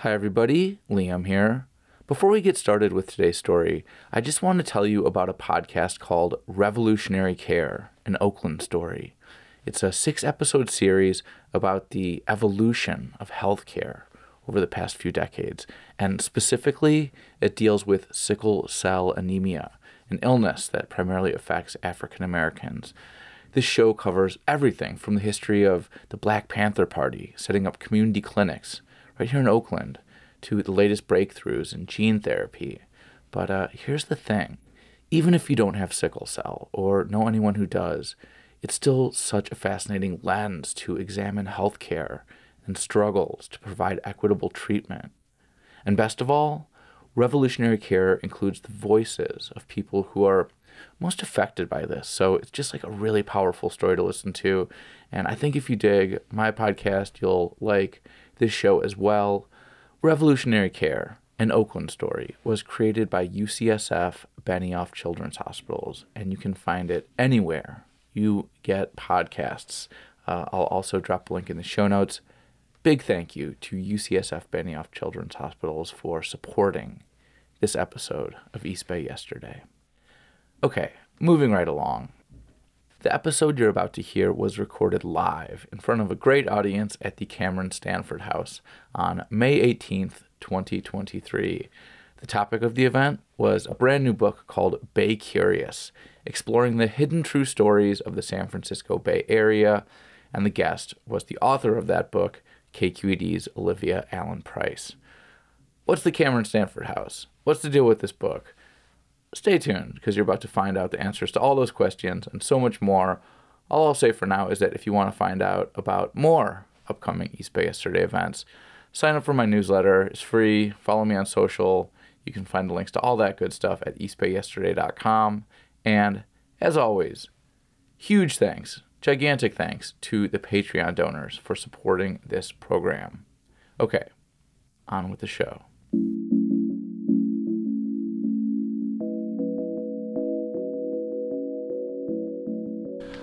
Hi, everybody. Liam here. Before we get started with today's story, I just want to tell you about a podcast called Revolutionary Care, an Oakland story. It's a six episode series about the evolution of healthcare over the past few decades, and specifically, it deals with sickle cell anemia, an illness that primarily affects African Americans. This show covers everything from the history of the Black Panther Party setting up community clinics right here in Oakland to the latest breakthroughs in gene therapy. But uh, here's the thing even if you don't have sickle cell or know anyone who does, it's still such a fascinating lens to examine healthcare and struggles to provide equitable treatment. And best of all, revolutionary care includes the voices of people who are most affected by this. So it's just like a really powerful story to listen to. And I think if you dig my podcast, you'll like this show as well. Revolutionary Care, an Oakland story, was created by UCSF Benioff Children's Hospitals, and you can find it anywhere you get podcasts. Uh, I'll also drop a link in the show notes. Big thank you to UCSF Benioff Children's Hospitals for supporting this episode of East Bay Yesterday. Okay, moving right along. The episode you're about to hear was recorded live in front of a great audience at the Camron-Stanford House on May 18th, 2023. The topic of the event was a brand new book called Bay Curious, exploring the hidden true stories of the San Francisco Bay Area, and the guest was the author of that book, KQED's Olivia Allen-Price. What's the Camron-Stanford House? What's the deal with this book? Stay tuned because you're about to find out the answers to all those questions and so much more. All I'll say for now is that if you want to find out about more upcoming East Bay Yesterday events, sign up for my newsletter. It's free. Follow me on social. You can find the links to all that good stuff at eastbayyesterday.com. And as always, huge thanks, gigantic thanks to the Patreon donors for supporting this program. Okay, on with the show.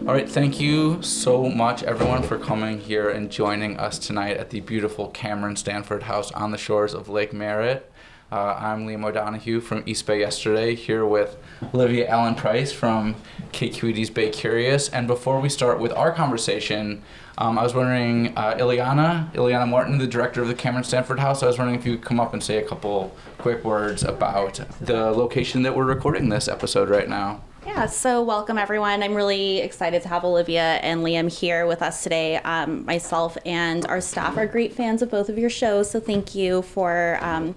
All right, thank you so much, everyone, for coming here and joining us tonight at the beautiful Camron-Stanford House on the shores of Lake Merritt. Uh, I'm Liam O'Donoghue from East Bay Yesterday, here with Olivia Allen-Price from KQED's Bay Curious. And before we start with our conversation, um, I was wondering, uh, Ileana, Ileana Morton, the director of the Camron-Stanford House, I was wondering if you could come up and say a couple quick words about the location that we're recording this episode right now. Yeah, so welcome everyone. I'm really excited to have Olivia and Liam here with us today. Um, myself and our staff are great fans of both of your shows, so thank you for um,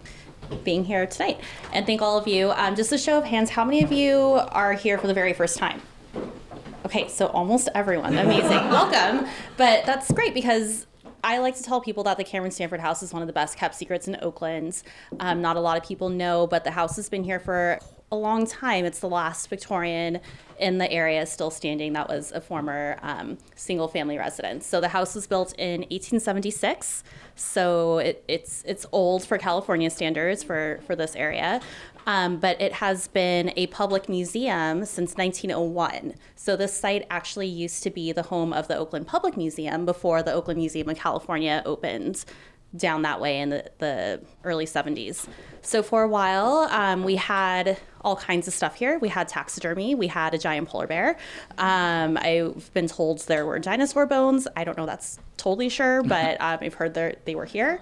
being here tonight. And thank all of you. Um, just a show of hands, how many of you are here for the very first time? Okay, so almost everyone. Amazing. Welcome. But that's great because I like to tell people that the Camron-Stanford House is one of the best kept secrets in Oakland. Um, not a lot of people know, but the house has been here for a long time. It's the last Victorian in the area still standing that was a former um, single family residence. So the house was built in 1876. So it, it's it's old for California standards for for this area. Um, but it has been a public museum since 1901. So this site actually used to be the home of the Oakland Public Museum before the Oakland Museum of California opened down that way in the, the early 70s. So for a while, um, we had all kinds of stuff here. We had taxidermy. We had a giant polar bear. Um, I've been told there were dinosaur bones. I don't know that's totally sure, but um, I've heard that they were here.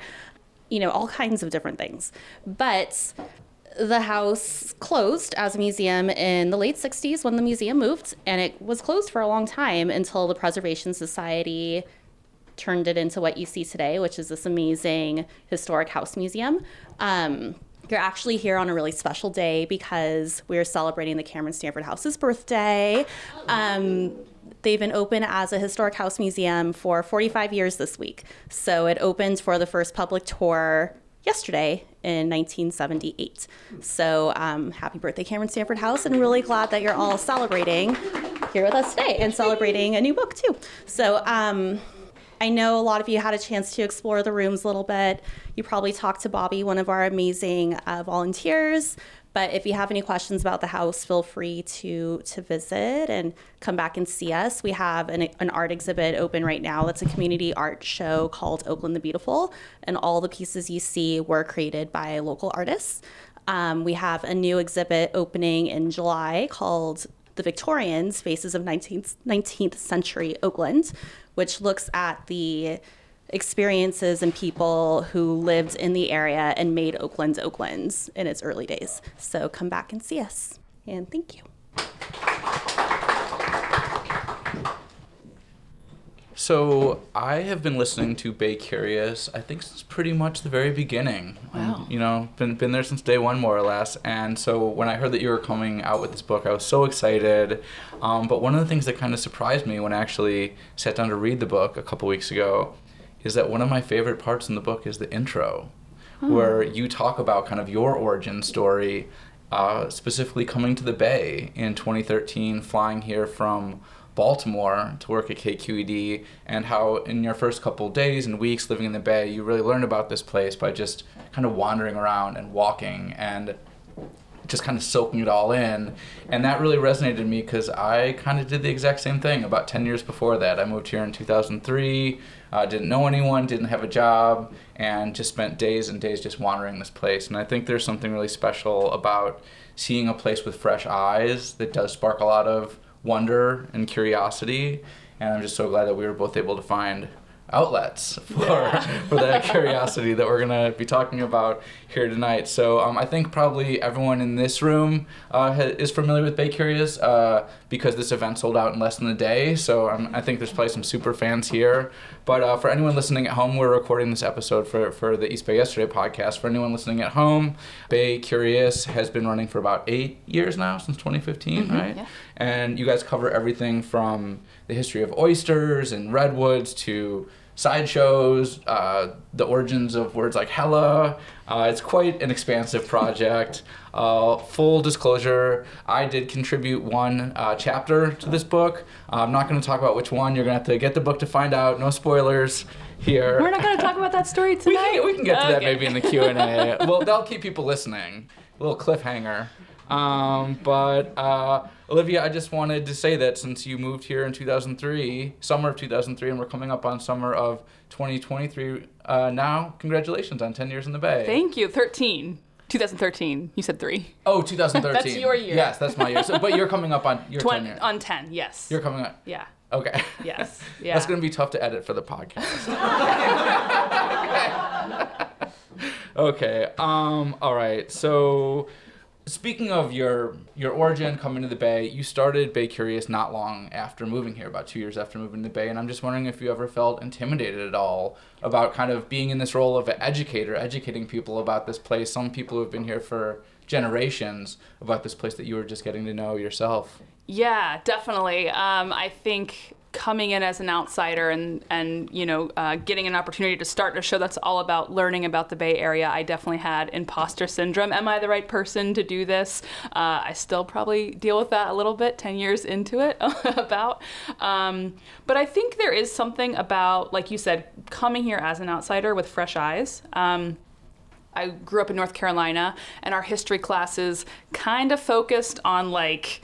You know, all kinds of different things. But the house closed as a museum in the late 60s when the museum moved, and it was closed for a long time until the Preservation Society turned it into what you see today, which is this amazing historic house museum. Um, you're actually here on a really special day because we're celebrating the Camron-Stanford House's birthday. Um, they've been open as a historic house museum for 45 years this week. So it opened for the first public tour yesterday in 1978. So um, happy birthday, Camron-Stanford House, and really glad that you're all celebrating here with us today and celebrating a new book too. So um, I know a lot of you had a chance to explore the rooms a little bit. You probably talked to Bobby, one of our amazing uh, volunteers. But if you have any questions about the house, feel free to to visit and come back and see us. We have an, an art exhibit open right now. It's a community art show called Oakland the Beautiful, and all the pieces you see were created by local artists. Um, we have a new exhibit opening in July called The Victorians Faces of 19th, 19th Century Oakland, which looks at the experiences and people who lived in the area and made Oakland Oakland in its early days. So come back and see us. And thank you. So I have been listening to Bay Curious. I think since pretty much the very beginning. Wow. And, you know, been been there since day one more or less. And so when I heard that you were coming out with this book, I was so excited. Um, but one of the things that kind of surprised me when I actually sat down to read the book a couple weeks ago is that one of my favorite parts in the book is the intro, where you talk about kind of your origin story, uh, specifically coming to the Bay in 2013, flying here from Baltimore to work at KQED, and how in your first couple days and weeks living in the Bay, you really learned about this place by just kind of wandering around and walking and just kind of soaking it all in. And that really resonated with me because I kind of did the exact same thing about 10 years before that. I moved here in 2003, uh, didn't know anyone, didn't have a job, and just spent days and days just wandering this place. And I think there's something really special about seeing a place with fresh eyes that does spark a lot of wonder and curiosity. And I'm just so glad that we were both able to find outlets for for that curiosity that we're gonna be talking about here tonight. So um, I think probably everyone in this room uh, ha- is familiar with Bay Curious uh, because this event sold out in less than a day. So um, I think there's probably some super fans here. But uh, for anyone listening at home, we're recording this episode for, for the East Bay Yesterday podcast. For anyone listening at home, Bay Curious has been running for about eight years now, since 2015, right? yeah. And you guys cover everything from the history of oysters and redwoods to sideshows, uh, the origins of words like hella. Uh, it's quite an expansive project. Uh, full disclosure, I did contribute one uh, chapter to this book. Uh, I'm not going to talk about which one. You're going to have to get the book to find out. No spoilers here. We're not going to talk about that story we, tonight. can, we can get to that maybe in the Q&A. well, that'll keep people listening. A little cliffhanger. Um, but uh, Olivia, I just wanted to say that since you moved here in 2003, summer of 2003, and we're coming up on summer of 2023 uh, now, congratulations on 10 years in the Bay. Thank you. 13. 2013. You said three. oh, 2013. That's your year. Yes, that's my year. So, but you're coming up on your 10 Twen- year. on 10, yes. You're coming up. yeah. Okay. Yes. Yeah. That's going to be tough to edit for the podcast. okay. Um. All right. So, speaking of your your origin coming to the Bay, you started Bay Curious not long after moving here, about two years after moving to the Bay, and I'm just wondering if you ever felt intimidated at all about kind of being in this role of an educator, educating people about this place. Some people who have been here for generations about this place that you were just getting to know yourself. Yeah, definitely. Um, I think coming in as an outsider and and you know uh, getting an opportunity to start a show that's all about learning about the Bay Area, I definitely had imposter syndrome. Am I the right person to do this? Uh, I still probably deal with that a little bit, ten years into it, about. Um, but I think there is something about, like you said, coming here as an outsider with fresh eyes. Um, I grew up in North Carolina, and our history classes kind of focused on like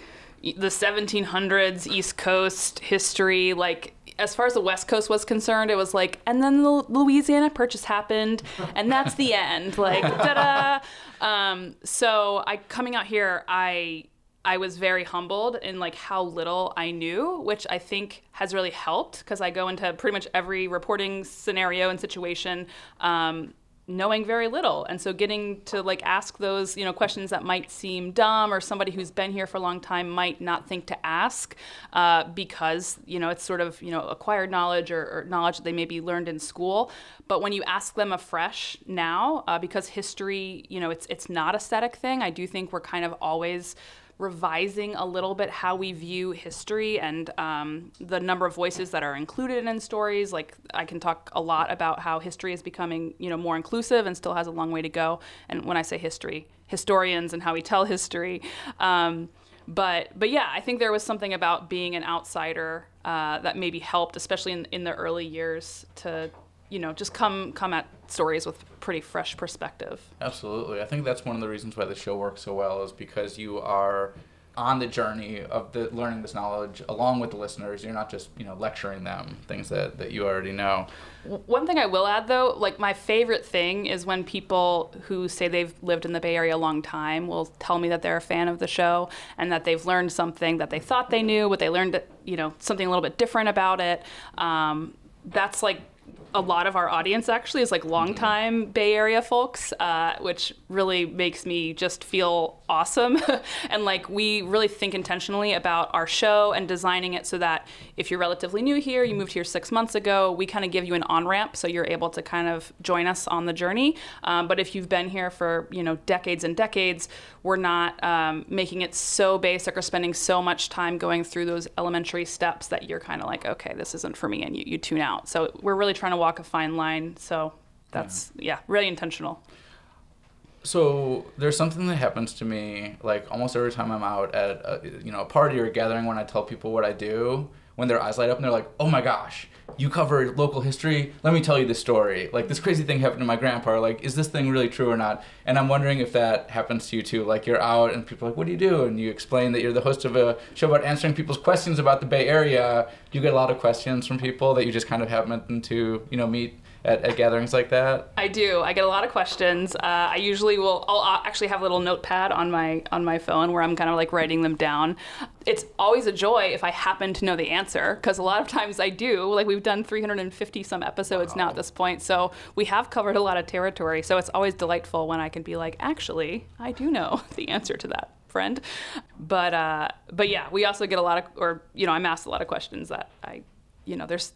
the 1700s, East Coast history. Like, as far as the West Coast was concerned, it was like, and then the Louisiana Purchase happened, and that's the end. Like, da da. Um, so, I coming out here, I I was very humbled in like how little I knew, which I think has really helped because I go into pretty much every reporting scenario and situation um, knowing very little, and so getting to like ask those you know questions that might seem dumb or somebody who's been here for a long time might not think to ask uh, because you know it's sort of you know acquired knowledge or, or knowledge that they maybe learned in school, but when you ask them afresh now, uh, because history you know it's it's not a static thing. I do think we're kind of always revising a little bit how we view history and um, the number of voices that are included in stories. Like I can talk a lot about how history is becoming, you know, more inclusive and still has a long way to go. And when I say history, historians and how we tell history. Um, but but yeah, I think there was something about being an outsider uh, that maybe helped, especially in, in the early years, to you know, just come come at stories with pretty fresh perspective. Absolutely. I think that's one of the reasons why the show works so well is because you are on the journey of the learning this knowledge along with the listeners. You're not just, you know, lecturing them things that, that you already know. One thing I will add though, like my favorite thing is when people who say they've lived in the Bay Area a long time will tell me that they're a fan of the show and that they've learned something that they thought they knew, but they learned, you know, something a little bit different about it. Um, that's like a lot of our audience actually is like longtime Bay Area folks, uh, which really makes me just feel awesome. and like we really think intentionally about our show and designing it so that if you're relatively new here, you moved here six months ago, we kind of give you an on ramp so you're able to kind of join us on the journey. Um, but if you've been here for you know decades and decades, we're not um, making it so basic or spending so much time going through those elementary steps that you're kind of like, okay, this isn't for me, and you, you tune out. So we're really trying to walk a fine line. So that's yeah, really intentional. So there's something that happens to me like almost every time I'm out at a, you know a party or a gathering when I tell people what I do when their eyes light up and they're like, "Oh my gosh, you cover local history? Let me tell you this story. Like this crazy thing happened to my grandpa. Like is this thing really true or not?" And I'm wondering if that happens to you too. Like you're out and people are like, "What do you do?" And you explain that you're the host of a show about answering people's questions about the Bay Area. You get a lot of questions from people that you just kind of happen to, you know, meet at, at gatherings like that? I do. I get a lot of questions. Uh, I usually will. I'll uh, actually have a little notepad on my on my phone where I'm kind of like writing them down. It's always a joy if I happen to know the answer because a lot of times I do. Like we've done 350 some episodes wow. now at this point, so we have covered a lot of territory. So it's always delightful when I can be like, actually, I do know the answer to that friend. But uh, but yeah, we also get a lot of, or you know, I'm asked a lot of questions that I, you know, there's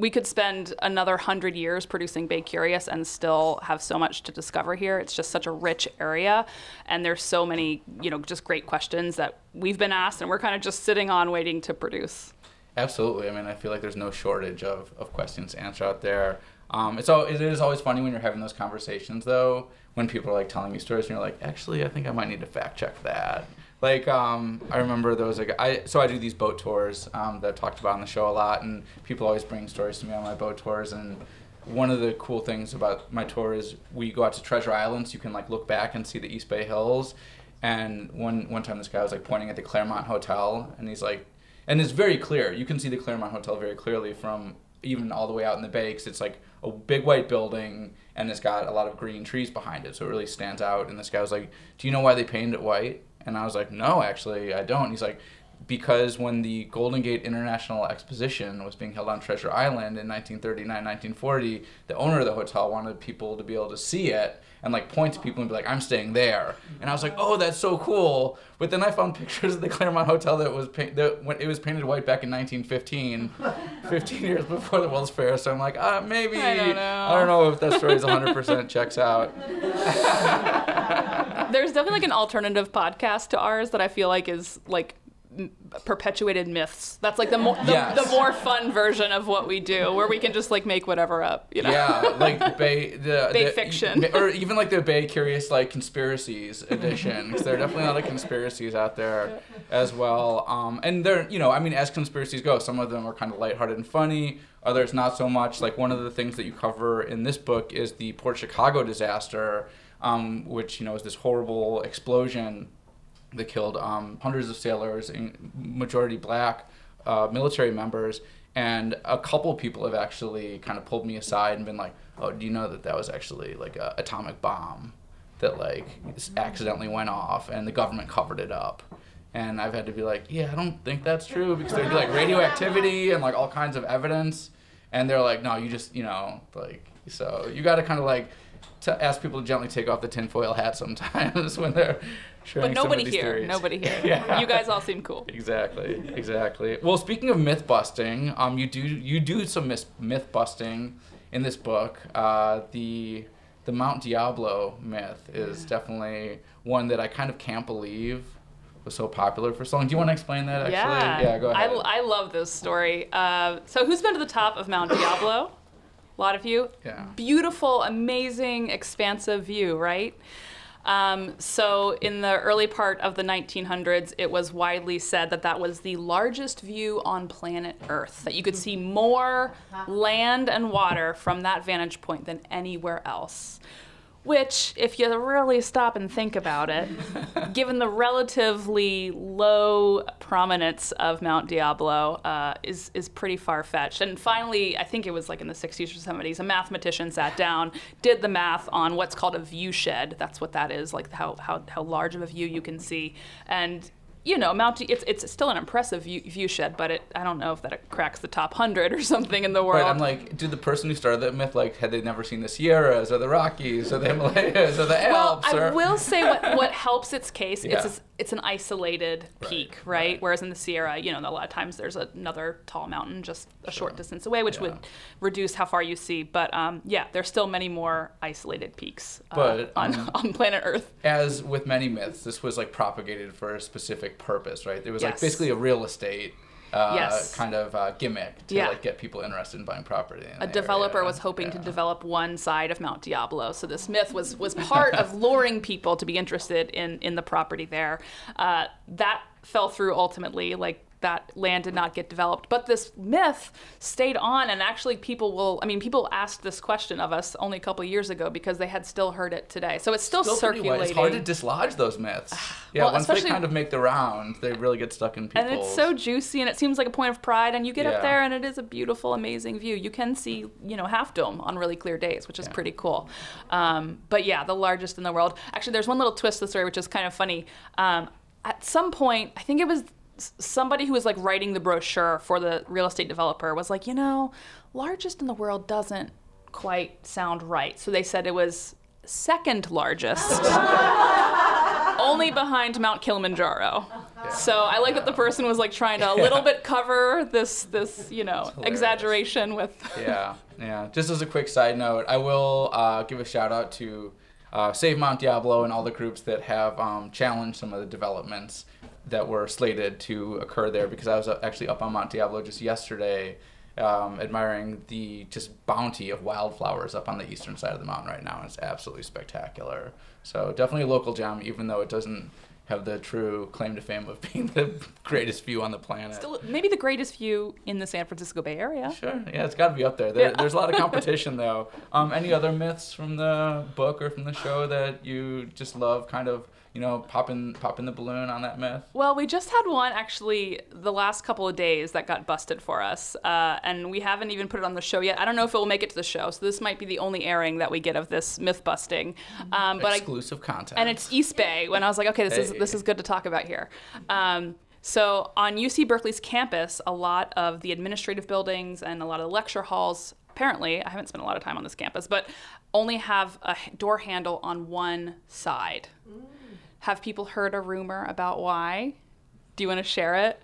we could spend another hundred years producing Bay Curious and still have so much to discover here. It's just such a rich area, and there's so many, you know, just great questions that we've been asked, and we're kind of just sitting on waiting to produce. Absolutely. I mean, I feel like there's no shortage of, of questions to answer out there. Um, it's all, it is always funny when you're having those conversations, though, when people are like telling you stories, and you're like, actually, I think I might need to fact check that. Like um, I remember there was like I so I do these boat tours um, that I've talked about on the show a lot, and people always bring stories to me on my boat tours. And one of the cool things about my tour is we go out to Treasure Island, so you can like look back and see the East Bay Hills. And one one time, this guy was like pointing at the Claremont Hotel, and he's like, and it's very clear. You can see the Claremont Hotel very clearly from even all the way out in the bay, because it's like a big white building, and it's got a lot of green trees behind it, so it really stands out. And this guy was like, "Do you know why they painted it white?" And I was like, no, actually, I don't. he's like, because when the Golden Gate International Exposition was being held on Treasure Island in 1939, 1940, the owner of the hotel wanted people to be able to see it and like point to people and be like, I'm staying there. And I was like, oh, that's so cool. But then I found pictures of the Claremont Hotel that was paint- that when it was painted white back in 1915, 15 years before the World's Fair. So I'm like, uh, maybe I don't know, I don't know if that story is 100% checks out. There's definitely like an alternative podcast to ours that I feel like is like perpetuated myths. That's like the more the, yes. the, more fun version of what we do, where we can just like make whatever up. You know? Yeah, like Bay the Bay the, fiction, or even like the Bay Curious like conspiracies edition. Because there are definitely a lot of conspiracies out there as well. Um, and they're you know I mean as conspiracies go, some of them are kind of lighthearted and funny. Others not so much. Like one of the things that you cover in this book is the Port Chicago disaster, um, which you know is this horrible explosion that killed um, hundreds of sailors, majority black uh, military members. And a couple people have actually kind of pulled me aside and been like, "Oh, do you know that that was actually like a atomic bomb that like accidentally went off, and the government covered it up." And I've had to be like, "Yeah, I don't think that's true because there'd be like radioactivity and like all kinds of evidence." And they're like, "No, you just you know like so you got to kind of like." to ask people to gently take off the tinfoil hat sometimes when they're but nobody here. Theories. Nobody here. yeah. You guys all seem cool. Exactly. Exactly. Well, speaking of myth busting, um, you do you do some myth myth busting in this book. Uh, the the Mount Diablo myth is definitely one that I kind of can't believe was so popular for so long. Do you want to explain that actually? Yeah. Yeah. Go ahead. I, I love this story. Uh, so who's been to the top of Mount Diablo? A lot of you. Yeah. Beautiful, amazing, expansive view, right? Um, so, in the early part of the 1900s, it was widely said that that was the largest view on planet Earth, that you could see more land and water from that vantage point than anywhere else. Which, if you really stop and think about it, given the relatively low prominence of Mount Diablo, uh, is is pretty far fetched. And finally, I think it was like in the 60s or 70s, a mathematician sat down, did the math on what's called a view shed. That's what that is, like how how, how large of a view you can see, and you know, Mount it's it's still an impressive view, view shed, but it I don't know if that cracks the top hundred or something in the world. Right, I'm like, did the person who started that myth like had they never seen the Sierras or the Rockies or the Himalayas or the well, Alps? I or... will say what what helps its case. Yeah. It's it's an isolated peak, right, right. Whereas in the Sierra, you know, a lot of times there's another tall mountain just a short distance away, which Yeah. would reduce how far you see. But um, yeah, there's still many more isolated peaks uh, But, on um, on planet Earth. As with many myths, this was like propagated for a specific purpose, right? It was like basically a real estate. Uh, Yes. kind of uh, gimmick to Yeah. like get people interested in buying property. a developer area. was hoping to develop one side of Mount Diablo. So this myth was was part of luring people to be interested in in the property there. Uh, that fell through ultimately. Like that land did not get developed, but this myth stayed on, and actually people will. I mean, people asked this question of us only a couple years ago because they had still heard it today. So it's still, Still circulating. It's hard to dislodge those myths. Yeah, Well, once they kind of make the round, they really get stuck in people's. and it's so juicy and it seems like a point of pride and you get Yeah. up there and it is a beautiful amazing view you can see you know half dome on really clear days which is Yeah. pretty cool um, but yeah the largest in the world actually there's one little twist to the story which is kind of funny um, at some point i think it was somebody who was like writing the brochure for the real estate developer was like you know largest in the world doesn't quite sound right so they said it was second largest only behind Mount Kilimanjaro. So I like that the person was like trying to a little bit cover this this you know exaggeration with. yeah, yeah. Just as a quick side note, I will uh, give a shout out to uh, Save Mount Diablo and all the groups that have um, challenged some of the developments that were slated to occur there because I was uh, actually up on Mount Diablo just yesterday. Um, admiring the just bounty of wildflowers up on the eastern side of the mountain right now. and It's absolutely spectacular. So definitely a local gem, even though it doesn't have the true claim to fame of being the greatest view on the planet. Still, maybe the greatest view in the San Francisco Bay Area. Sure. Yeah, it's got to be up there. there Yeah. There's a lot of competition, though. Um, any other myths from the book or from the show that you just love, kind of, you know, popping popping the balloon on that myth? Well, we just had one actually the last couple of days that got busted for us, uh, and we haven't even put it on the show yet. I don't know if it will make it to the show, so this might be the only airing that we get of this myth busting. Um, but I, Exclusive content. and it's East Bay. When I was like, okay, this is this is good to talk about here. Um, so on UC Berkeley's campus, a lot of the administrative buildings and a lot of the lecture halls. Apparently, I haven't spent a lot of time on this campus, but only have a door handle on one side. Have people heard a rumor about why? Do you want to share it?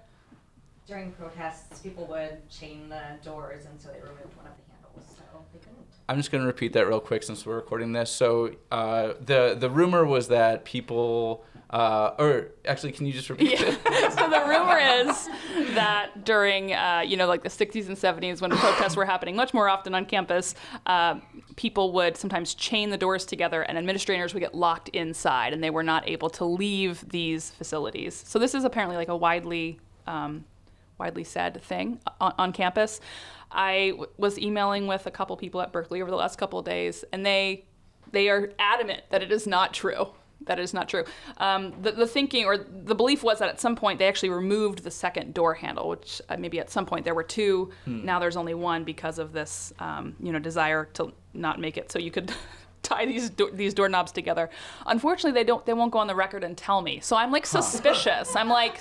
During protests, people would chain the doors, and so they removed one of the handles, so they couldn't. I'm just going to repeat that real quick since we're recording this. So uh, the the rumor was that people, uh, or actually, can you just repeat it? so the rumor is that during, uh, you know, like the 60s and 70s, when protests were happening much more often on campus, uh, people would sometimes chain the doors together, and administrators would get locked inside, and they were not able to leave these facilities. So this is apparently like a widely, um, widely said thing on, on campus. I w- was emailing with a couple people at Berkeley over the last couple of days, and they they are adamant that it is not true. That is not true. Um, the, the thinking or the belief was that at some point they actually removed the second door handle, which uh, maybe at some point there were two. Now there's only one because of this, um, you know, desire to not make it so you could tie these do- these doorknobs together. Unfortunately, they don't. They won't go on the record and tell me. So I'm like suspicious. I'm like,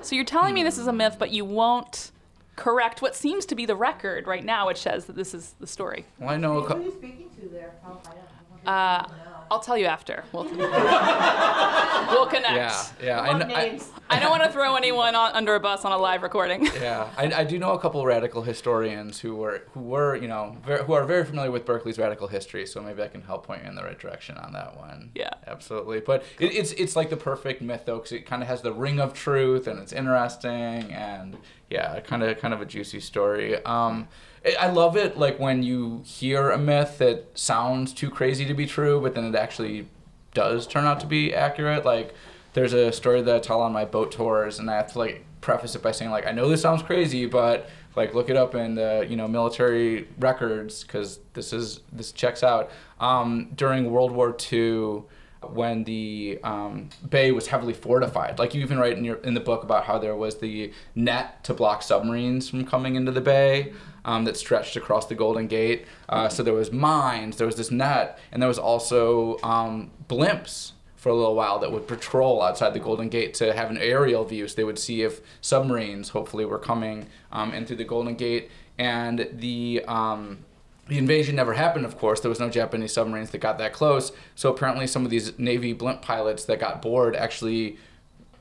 so you're telling me this is a myth, but you won't correct what seems to be the record right now, which says that this is the story. Well, I know a Who are you speaking to there? How high up? Uh, I'll tell you after. We'll, we'll connect. Yeah, yeah. I, Come kn- I. I don't want to throw anyone on, under a bus on a live recording. Yeah, I, I do know a couple radical historians who were who were you know ver- who are very familiar with Berkeley's radical history, so maybe I can help point you in the right direction on that one. Yeah. absolutely. But it, it's it's like the perfect myth though, because it kind of has the ring of truth and it's interesting and yeah, kind of kind of a juicy story. Um, I I love it like when you hear a myth that sounds too crazy to be true, but then it actually does turn out to be accurate. Like, there's a story that I tell on my boat tours, and I have to like preface it by saying like, I know this sounds crazy, but like look it up in the you know military records because this is this checks out. Um, during World War II, when the um, bay was heavily fortified, like you even write in your in the book about how there was the net to block submarines from coming into the bay. Um, that stretched across the Golden Gate. Uh, so there was mines, there was this net, and there was also um, blimps for a little while that would patrol outside the Golden Gate to have an aerial view. So they would see if submarines, hopefully, were coming um, in through the Golden Gate. And the um, the invasion never happened, of course. There was no Japanese submarines that got that close. So apparently, some of these Navy blimp pilots that got bored actually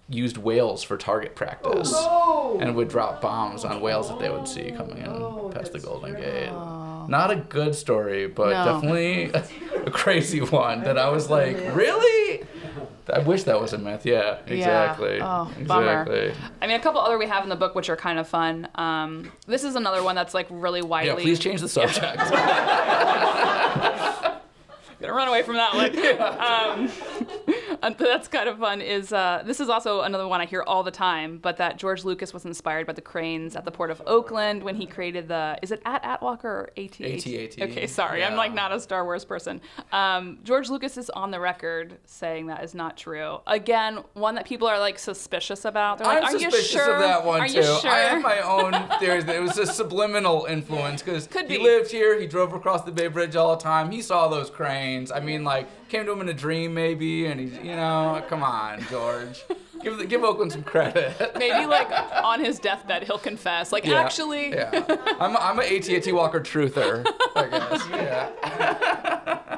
used whales for target practice Oh, and would drop bombs on whales that they would see coming in oh, past the Golden Gate. Not a good story, but No. definitely a crazy one that I was like, really? I wish that was a myth. Yeah, exactly. Oh, bummer. exactly. I mean, a couple other we have in the book which are kind of fun. Um, this is another one that's like really widely. Yeah, please change the subject. gonna run away from that one. um, and that's kind of fun. Is uh, this is also another one I hear all the time, but that George Lucas was inspired by the cranes at the port of Oakland when he created the. Is it at Atwalker or AT? AT-AT, Okay, sorry, I'm like not a Star Wars person. Um, George Lucas is on the record saying that is not true. Again, one that people are like suspicious about. They're like, I'm are suspicious you sure? of that one are too. you sure? I have my own theories that it was a subliminal influence because Could he be. lived here, he drove across the Bay Bridge all the time, he saw those cranes. I mean, like came to him in a dream maybe, and he's you know, come on, George, give the, give Oakland some credit. Maybe like on his deathbed he'll confess, like Yeah, actually. yeah, I'm I'm a AT&T Walker truther, I guess. Yeah.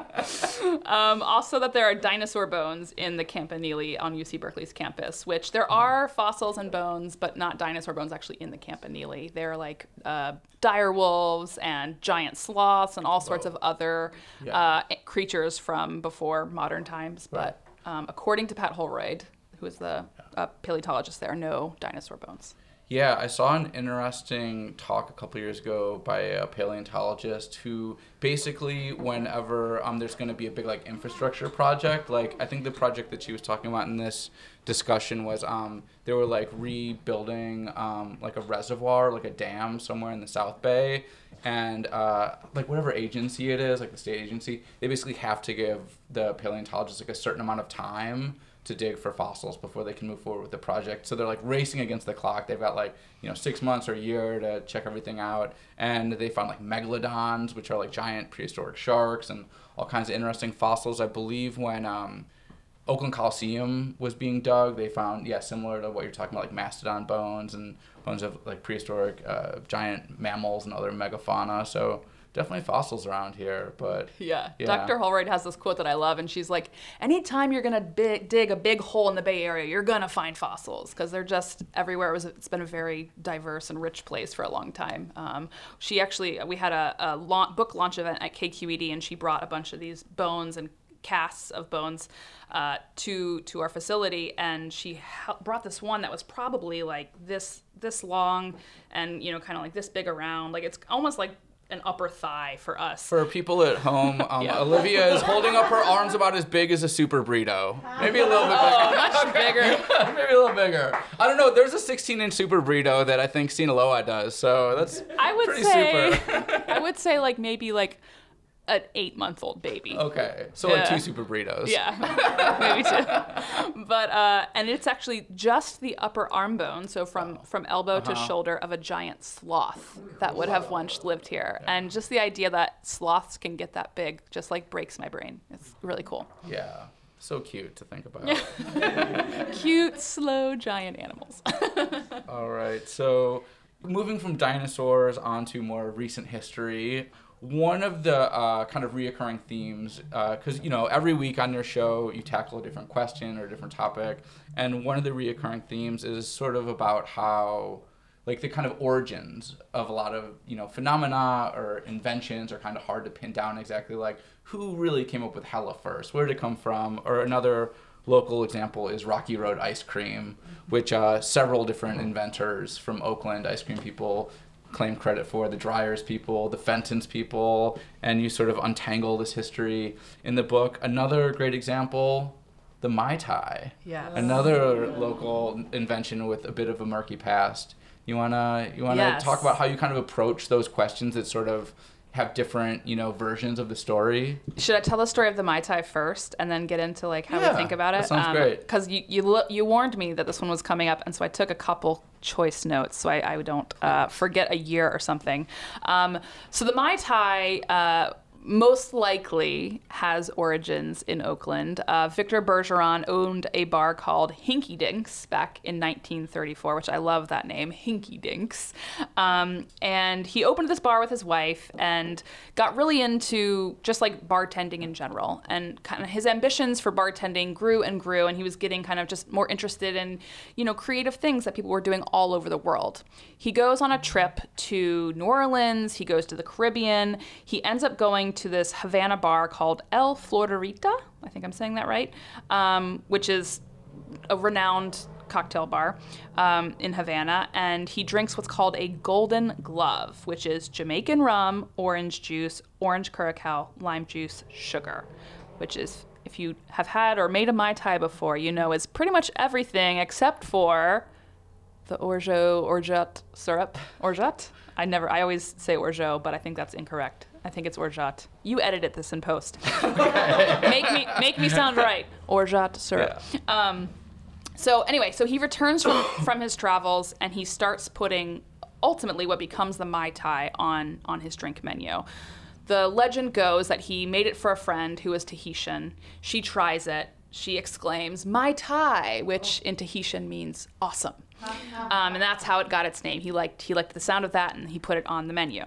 Um, also, that there are dinosaur bones in the Campanile on UC Berkeley's campus, which there are fossils and bones, but not dinosaur bones actually in the Campanile. They're like uh, dire wolves and giant sloths and all sorts of other Yeah. uh, creatures from before modern times. But um, according to Pat Holroyd, who is the uh, paleontologist there, no dinosaur bones. Yeah, I saw an interesting talk a couple years ago by a paleontologist who basically, whenever um, there's going to be a big like infrastructure project, like I think the project that she was talking about in this discussion was um, they were like rebuilding um, like a reservoir, like a dam somewhere in the South Bay, and uh, like whatever agency it is, like the state agency, they basically have to give the paleontologist like a certain amount of time to dig for fossils before they can move forward with the project. So they're like racing against the clock. They've got like, you know, six months or a year to check everything out. And they found like megalodons, which are like giant prehistoric sharks and all kinds of interesting fossils. I believe when um, Oakland Coliseum was being dug, they found, yeah, similar to what you're talking about, like mastodon bones and bones of like prehistoric uh, giant mammals and other megafauna. So definitely fossils around here, but Yeah. Yeah. Dr. Holroyd has this quote that I love, and she's like, anytime you're going to bi- dig a big hole in the Bay Area, you're going to find fossils because they're just everywhere. It was, it's been a very diverse and rich place for a long time. Um, she actually, we had a, a launch, book launch event at KQED, and she brought a bunch of these bones and casts of bones uh, to to our facility, and she hel- brought this one that was probably like this this long, and you know, kind of like this big around. Like it's almost like an upper thigh for us. For people at home, um, Yeah. Olivia is holding up her arms about as big as a super burrito. Maybe a little bit bigger. much bigger. Maybe a little bigger. I don't know. There's a 16 inch super burrito that I think Sinaloa does, so that's I would pretty say, super. I would say like maybe like an eight month old baby. Okay, so like two super burritos. Yeah, maybe two. But uh, and it's actually just the upper arm bone, so from from elbow to Uh-huh. shoulder of a giant sloth that would have once lived here, and just the idea that sloths can get that big just like breaks my brain. It's really cool. Yeah. So cute to think about. Cute, slow, giant animals. All right. So, moving from dinosaurs onto more recent history, one of the uh, kind of reoccurring themes, because you know every week on your show you tackle a different question or a different topic, and one of the reoccurring themes is sort of about how like the kind of origins of a lot of you know phenomena or inventions are kind of hard to pin down exactly like who really came up with hella first? Where did it come from? Or another local example is rocky road ice cream which uh, several different inventors from oakland ice cream people claim credit for, the Dreyer's people, the Fenton's people, and you sort of untangle this history in the book. Another great example, the Mai Tai. Yes. Another local invention with a bit of a murky past. You wanna you wanna Yes. talk about how you kind of approach those questions that sort of have different you know versions of the story. Should I tell the story of the Mai Tai first and then get into like how Yeah, we think about it? that sounds great. Because you you lo- you warned me that this one was coming up, and so I took a couple choice notes so I, I don't uh, forget a year or something. Um, so the Mai Tai. Uh, most likely has origins in Oakland. Uh, Victor Bergeron owned a bar called Hinky Dinks back in 1934, which I love that name, Hinky Dinks. Um, and he opened this bar with his wife and got really into just like bartending in general. And kind of his ambitions for bartending grew and grew, and he was getting kind of just more interested in, you know, creative things that people were doing all over the world. He goes on a trip to New Orleans, he goes to the Caribbean, he ends up going to this Havana bar called El Florida. I think I'm saying that right, um, which is a renowned cocktail bar um, in Havana, and he drinks what's called a golden glove, which is Jamaican rum, orange juice, orange curacao, lime juice, sugar, which is, if you have had or made a Mai Tai before, you know is pretty much everything except for the orgeat orgeat syrup. Orgeat? I never, I always say orgeat, but I think that's incorrect. I think it's orgeat. You edited this in post. make me make me sound right. Orgeat syrup. Um, so anyway, so he returns from from his travels and he starts putting ultimately what becomes the mai tai on on his drink menu. The legend goes that he made it for a friend who was Tahitian. She tries it. She exclaims "Mai Tai," which in Tahitian means awesome, um, and that's how it got its name. He liked he liked the sound of that, and he put it on the menu.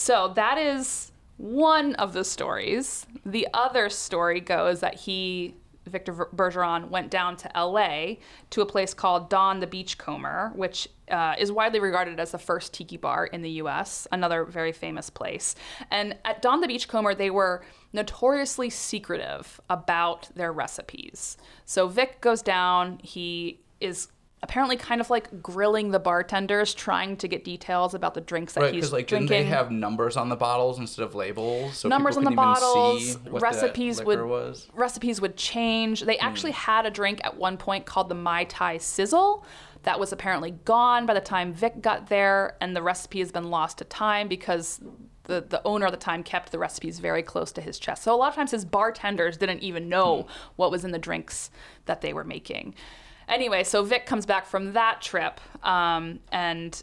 So that is one of the stories. The other story goes that he Victor Bergeron went down to LA to a place called Don the Beachcomber, which uh, is widely regarded as the first tiki bar in the US, another very famous place. And at Don the Beachcomber, they were notoriously secretive about their recipes. So Vic goes down, he is apparently kind of like grilling the bartenders, trying to get details about the drinks that Right, he's because like drinking didn't they have numbers on the bottles instead of labels? So numbers on the bottles see what recipes would was? Recipes would change they actually had a drink at one point called the mai tai sizzle that was apparently gone by the time vic got there and the recipe has been lost to time because the, the owner at the time kept the recipes very close to his chest so a lot of times his bartenders didn't even know Hmm. what was in the drinks that they were making anyway so vic comes back from that trip um, and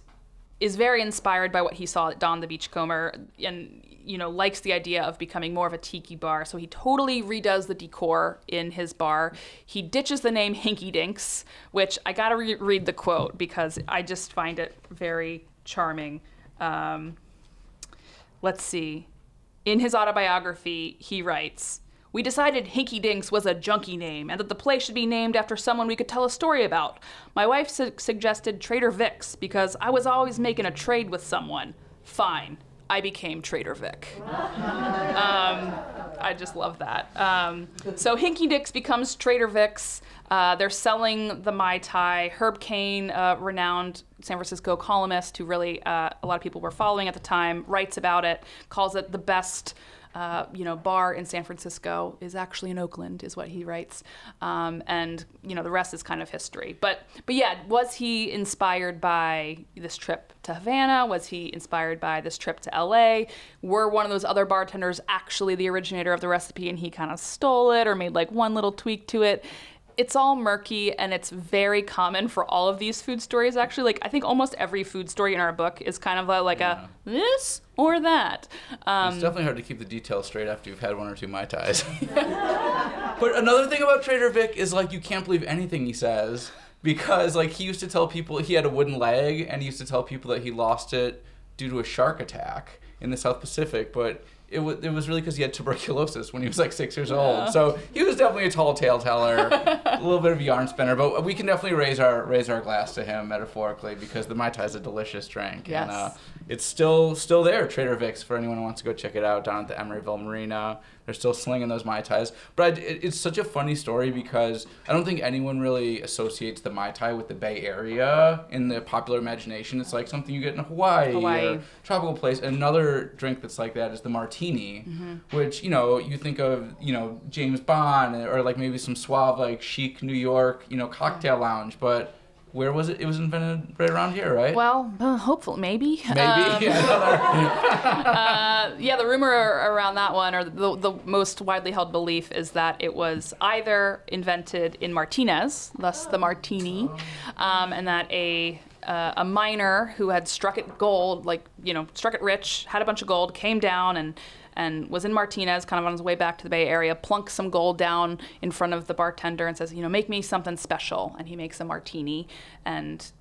is very inspired by what he saw at Don the Beachcomber and you know likes the idea of becoming more of a tiki bar. So he totally redoes the decor in his bar. He ditches the name Hinky Dinks which I gotta re- read the quote because I just find it very charming. Um, let's see. In his autobiography he writes we decided Hinky Dinks was a junky name and that the place should be named after someone we could tell a story about. My wife su- suggested Trader Vic's because I was always making a trade with someone. Fine. I became Trader Vic. um, I just love that. Um, so Hinky Dinks becomes Trader Vic's. Uh, they're selling the Mai Tai. Herb Caen, a renowned San Francisco columnist who really uh, a lot of people were following at the time, writes about it, calls it the best uh, you know, bar in San Francisco is actually in Oakland, is what he writes, um, and you know the rest is kind of history. But but yeah, was he inspired by this trip to Havana? Was he inspired by this trip to L.A.? Were one of those other bartenders actually the originator of the recipe, and he kind of stole it or made like one little tweak to it? It's all murky, and it's very common for all of these food stories. Actually, like I think almost every food story in our book is kind of a, like a this or that. Um, It's definitely hard to keep the details straight after you've had one or two mai tais. but another thing about Trader Vic is like you can't believe anything he says because like he used to tell people he had a wooden leg and he used to tell people that he lost it due to a shark attack in the South Pacific, but it was it was really because he had tuberculosis when he was like six years old. So he was definitely a tall tale teller, a little bit of a yarn spinner. But we can definitely raise our raise our glass to him metaphorically because the mai tai is a delicious drink. And, uh, Yes. it's still still there, Trader Vic's, for anyone who wants to go check it out down at the Emeryville Marina. They're still slinging those mai tais. But I, it, it's such a funny story because I don't think anyone really associates the mai tai with the Bay Area in the popular imagination. It's like something you get in Hawaii, Hawaii. or tropical place. Another drink that's like that is the martini, mm-hmm. which you know you think of you know James Bond or like maybe some suave like chic New York you know cocktail lounge, but. Where was it? It was invented right around here, right? Well, uh, hopefully, maybe. Maybe. Um, yeah. uh, yeah, the rumor around that one, or the, the most widely held belief, is that it was either invented in Martinez, thus the martini, um, and that a uh, a miner who had struck it gold, like you know, struck it rich, had a bunch of gold, came down and and was in Martinez, kind of on his way back to the Bay Area, plunks some gold down in front of the bartender and says, you know, make me something special, and he makes a martini, and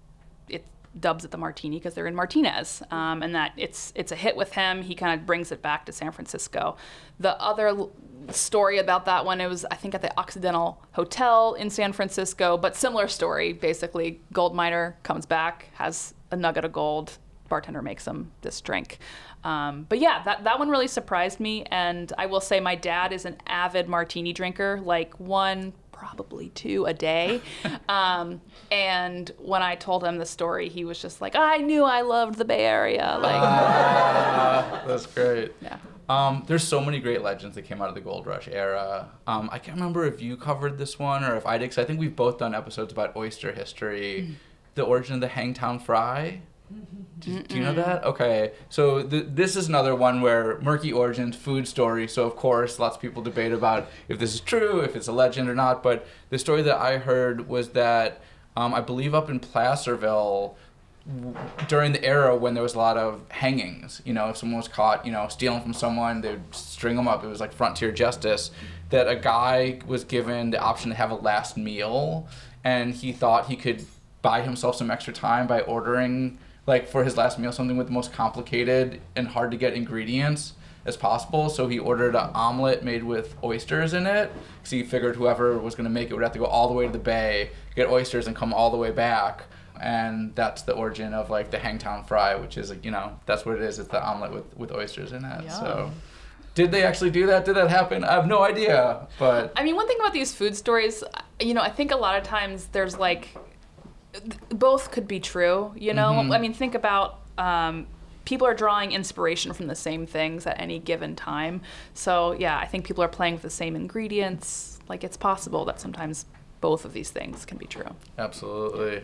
it dubs it the martini because they're in Martinez, um, and that it's it's a hit with him. He kind of brings it back to San Francisco. The other story about that one, it was I think at the Occidental Hotel in San Francisco, but similar story. Basically, gold miner comes back, has a nugget of gold. Bartender makes him this drink. Um, but yeah, that, that one really surprised me. And I will say my dad is an avid martini drinker, like one, probably two a day. Um, and when I told him the story, he was just like, I knew I loved the Bay Area. Like, Ah, that's great. yeah. Um, there's so many great legends that came out of the Gold Rush era. Um, I can't remember if you covered this one or if I did, 'cause I think we've both done episodes about oyster history, the origin of the Hangtown Fry. Do, do you know that? Okay, so th- this is another one where murky origins, food story. So of course, lots of people debate about if this is true, if it's a legend or not. But the story that I heard was that um, I believe up in Placerville, w- during the era when there was a lot of hangings, you know, if someone was caught, you know, stealing from someone, they'd string them up. It was like frontier justice. That a guy was given the option to have a last meal, and he thought he could buy himself some extra time by ordering, like, for his last meal, something with the most complicated and hard to get ingredients as possible. So he ordered an omelet made with oysters in it, because he figured whoever was going to make it would have to go all the way to the bay, get oysters, and come all the way back and that's the origin of like the Hangtown fry, which is like you know that's what it is. It's the omelet with with oysters in it. So, did they actually do that? Did that happen? I have no idea. But I mean, one thing about these food stories, you know, I think a lot of times there's like, both could be true, you know? Mhm. I mean, think about um, people are drawing inspiration from the same things at any given time. So, yeah, I think people are playing with the same ingredients. Like, it's possible that sometimes both of these things can be true. absolutely.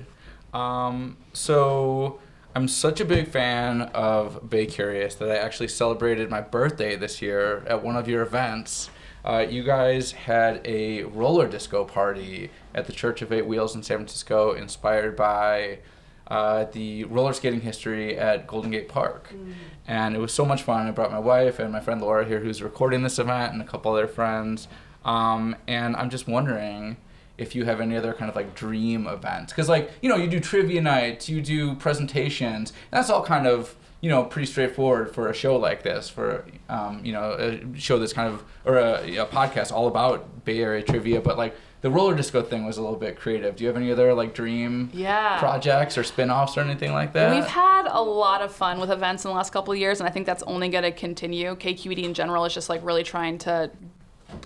Um, so I'm such a big fan of Bay Curious that I actually celebrated my birthday this year at one of your events. Uh, you guys had a roller disco party at the Church of Eight Wheels in San Francisco, inspired by uh, the roller skating history at Golden Gate Park. And it was so much fun. I brought my wife and my friend Laura here, who's recording this event, and a couple other friends. Um, and I'm just wondering if you have any other kind of like dream events. Because, like, you know, you do trivia nights, you do presentations, and that's all kind of you know, pretty straightforward for a show like this, for um, you know, a show that's kind of or a, a podcast all about Bay Area trivia. But like the roller disco thing was a little bit creative. Do you have any other like dream Yeah. projects or spin-offs or anything like that? We've had a lot of fun with events in the last couple of years, and I think that's only going to continue. KQED in general is just like really trying to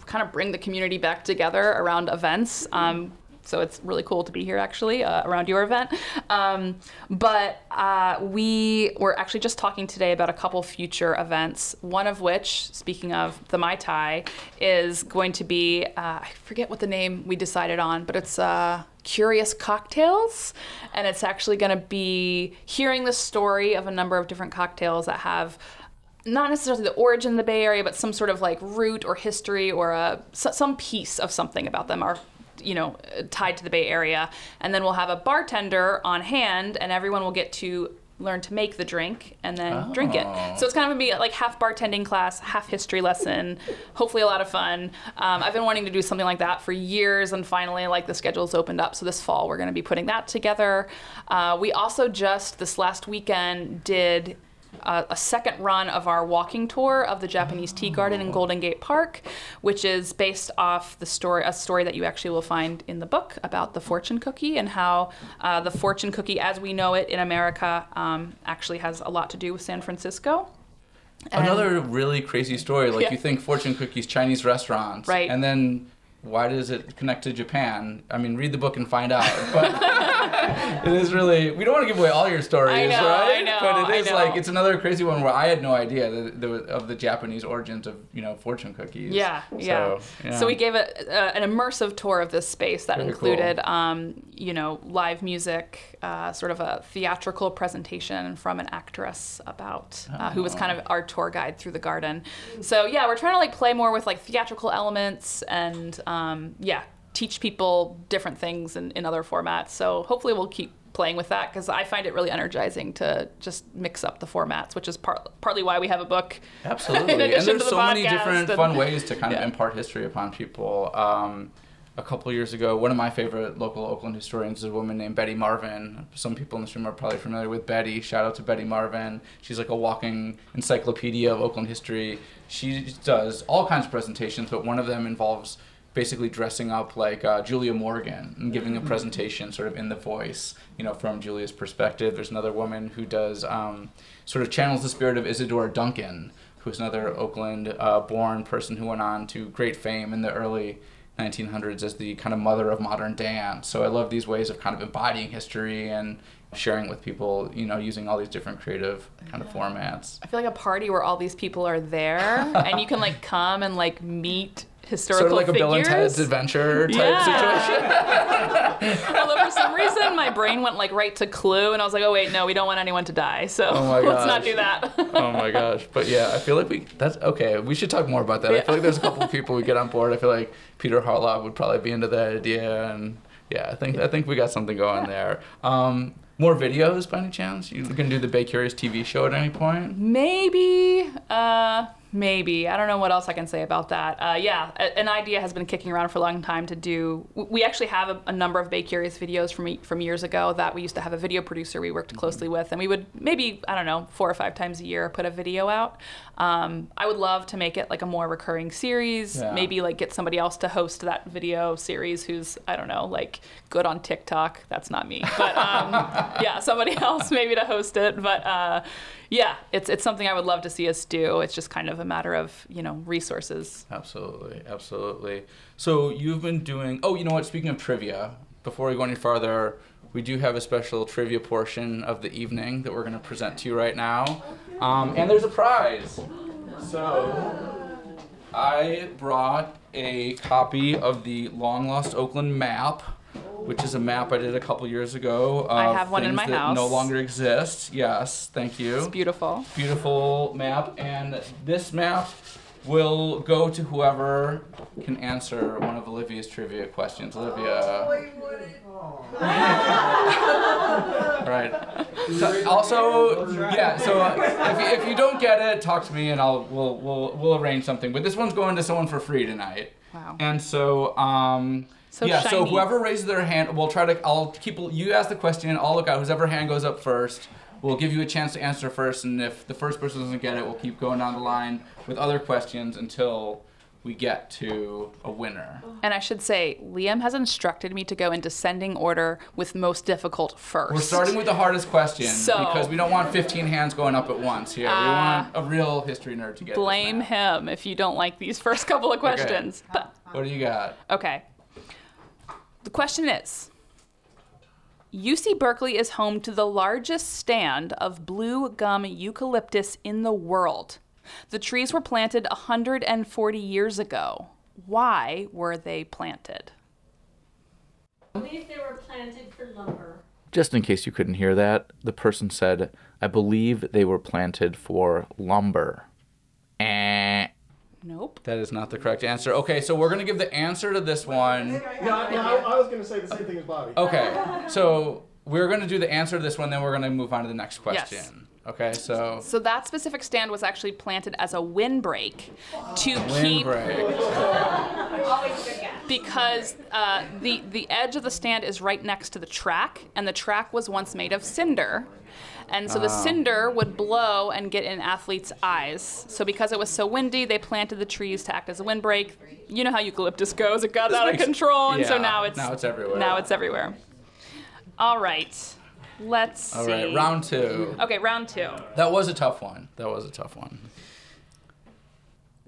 kind of bring the community back together around events. Um, so it's really cool to be here actually uh, around your event. Um, but uh, we were actually just talking today about a couple future events. One of which, speaking of the Mai Tai, is going to be uh, I forget what the name we decided on, but it's uh, Curious Cocktails, and it's actually going to be hearing the story of a number of different cocktails that have not necessarily the origin of the Bay Area, but some sort of like root or history or a s- some piece of something about them you know tied to the Bay Area, and then we'll have a bartender on hand, and everyone will get to learn to make the drink and then drink it. Oh. So it's kind of gonna be like half bartending class, half history lesson. Hopefully a lot of fun. Um, I've been wanting to do something like that for years, and finally like the schedule's opened up. So this fall we're gonna be putting that together. Uh, we also just this last weekend did uh, a second run of our walking tour of the Japanese Tea Garden in Golden Gate Park, which is based off the story, a story that you actually will find in the book about the fortune cookie and how uh, the fortune cookie, as we know it in America, um, actually has a lot to do with San Francisco. Another really crazy story. Like Yeah. you think fortune cookies, Chinese restaurants, Right. And then why does it connect to Japan? I mean, read the book and find out. But it is really we don't want to give away all your stories, I know, right? I know, but it is like it's another crazy one where I had no idea that there was, of the Japanese origins of you know fortune cookies. Yeah, yeah. So. So we gave a, a, an immersive tour of this space that Very included, um, you know, live music, uh, sort of a theatrical presentation from an actress about uh, who was kind of our tour guide through the garden. So yeah, we're trying to like play more with like theatrical elements and um, yeah, teach people different things in, in other formats. So hopefully we'll keep playing with that because I find it really energizing to just mix up the formats, which is part, partly why we have a book. Absolutely. in and there's to the so many different and- fun ways to kind of impart history upon people. Um, a couple years ago, one of my favorite local Oakland historians is a woman named Betty Marvin. Some people in this room are probably familiar with Betty. Shout out to Betty Marvin. She's like a walking encyclopedia of Oakland history. She does all kinds of presentations, but one of them involves basically dressing up like uh, Julia Morgan and giving a presentation sort of in the voice, you know, from Julia's perspective. There's another woman who does um, sort of channels the spirit of Isadora Duncan, who's another Oakland uh, born person who went on to great fame in the early 1900s as the kind of mother of modern dance. So I love these ways of kind of embodying history and sharing with people, you know, using all these different creative kind of formats. I feel like a party where all these people are there and you can like come and like meet historical Sort of like a. Bill and Ted's Adventure type Yeah. situation. Although for some reason my brain went like right to Clue and I was like, oh wait, no, we don't want anyone to die, so Oh let's not do that. oh my gosh. But yeah, I feel like we that's okay. We should talk more about that. I feel like there's a couple of people we get on board. I feel like Peter Hartlaub would probably be into that idea and yeah, I think I think we got something going there. Um, more videos by any chance? You can do the Bay Curious TV show at any point? Maybe, uh, maybe. I don't know what else I can say about that. Uh, yeah, a- an idea has been kicking around for a long time to do. We actually have a, a number of Bay Curious videos from e- from years ago that we used to have a video producer we worked closely with, and we would maybe I don't know four or five times a year put a video out. Um, I would love to make it like a more recurring series. Yeah. Maybe like get somebody else to host that video series who's I don't know like good on TikTok. That's not me, but um, yeah, somebody else maybe to host it. But uh, yeah, it's it's something I would love to see us do. It's just kind of a matter of you know resources. Absolutely, absolutely. So you've been doing. Oh, you know what? Speaking of trivia, before we go any farther, we do have a special trivia portion of the evening that we're going to present to you right now, um, and there's a prize. So I brought a copy of the long lost Oakland map. Which is a map I did a couple years ago. Of I have one in things my that house. No longer exist. Yes, thank you It's beautiful. beautiful map, and this map will go to whoever can answer one of Olivia's trivia questions. Olivia. right. So- also, yeah. So uh, if, you, if you don't get it, talk to me, and I'll we'll we'll we'll arrange something. But this one's going to someone for free tonight. Wow. And so, um, So yeah. So whoever raises their hand, we'll try to. I'll keep. You ask the question. I'll look out. Whoever hand goes up first, we'll give you a chance to answer first. And if the first person doesn't get it, we'll keep going down the line with other questions until we get to a winner. And I should say, Liam has instructed me to go in descending order with most difficult first. We're starting with the hardest question So- because we don't want 15 hands going up at once here. we Ah. want a real history nerd to get. this Blame map. him if you don't like these first couple of questions. But What do you got? Okay. The question is UC Berkeley is home to the largest stand of blue gum eucalyptus in the world. The trees were planted 140 years ago. Why were they planted? I believe they were planted for lumber. Just in case you couldn't hear that, the person said, "I believe they were planted for lumber." Nope. That is not the correct answer. Okay, so we're gonna give the answer to this one. No, no, I, I was going to say the same thing as Bobby. Okay, so we're gonna do the answer to this one, then we're gonna move on to the next question. Yes. Okay, so So that specific stand was actually planted as a windbreak to keep windbreak. Always a because uh, the the edge of the stand is right next to the track, and the track was once made of cinder, and so the ah. cinder would blow and get in athletes' eyes. So because it was so windy, they planted the trees to act as a windbreak. You know how eucalyptus goes; it got out of makes- control, and so yeah, now it's now it's everywhere. Now it's everywhere. All right, let's All see. right, round two. Okay, round two. That was a tough one. That was a tough one.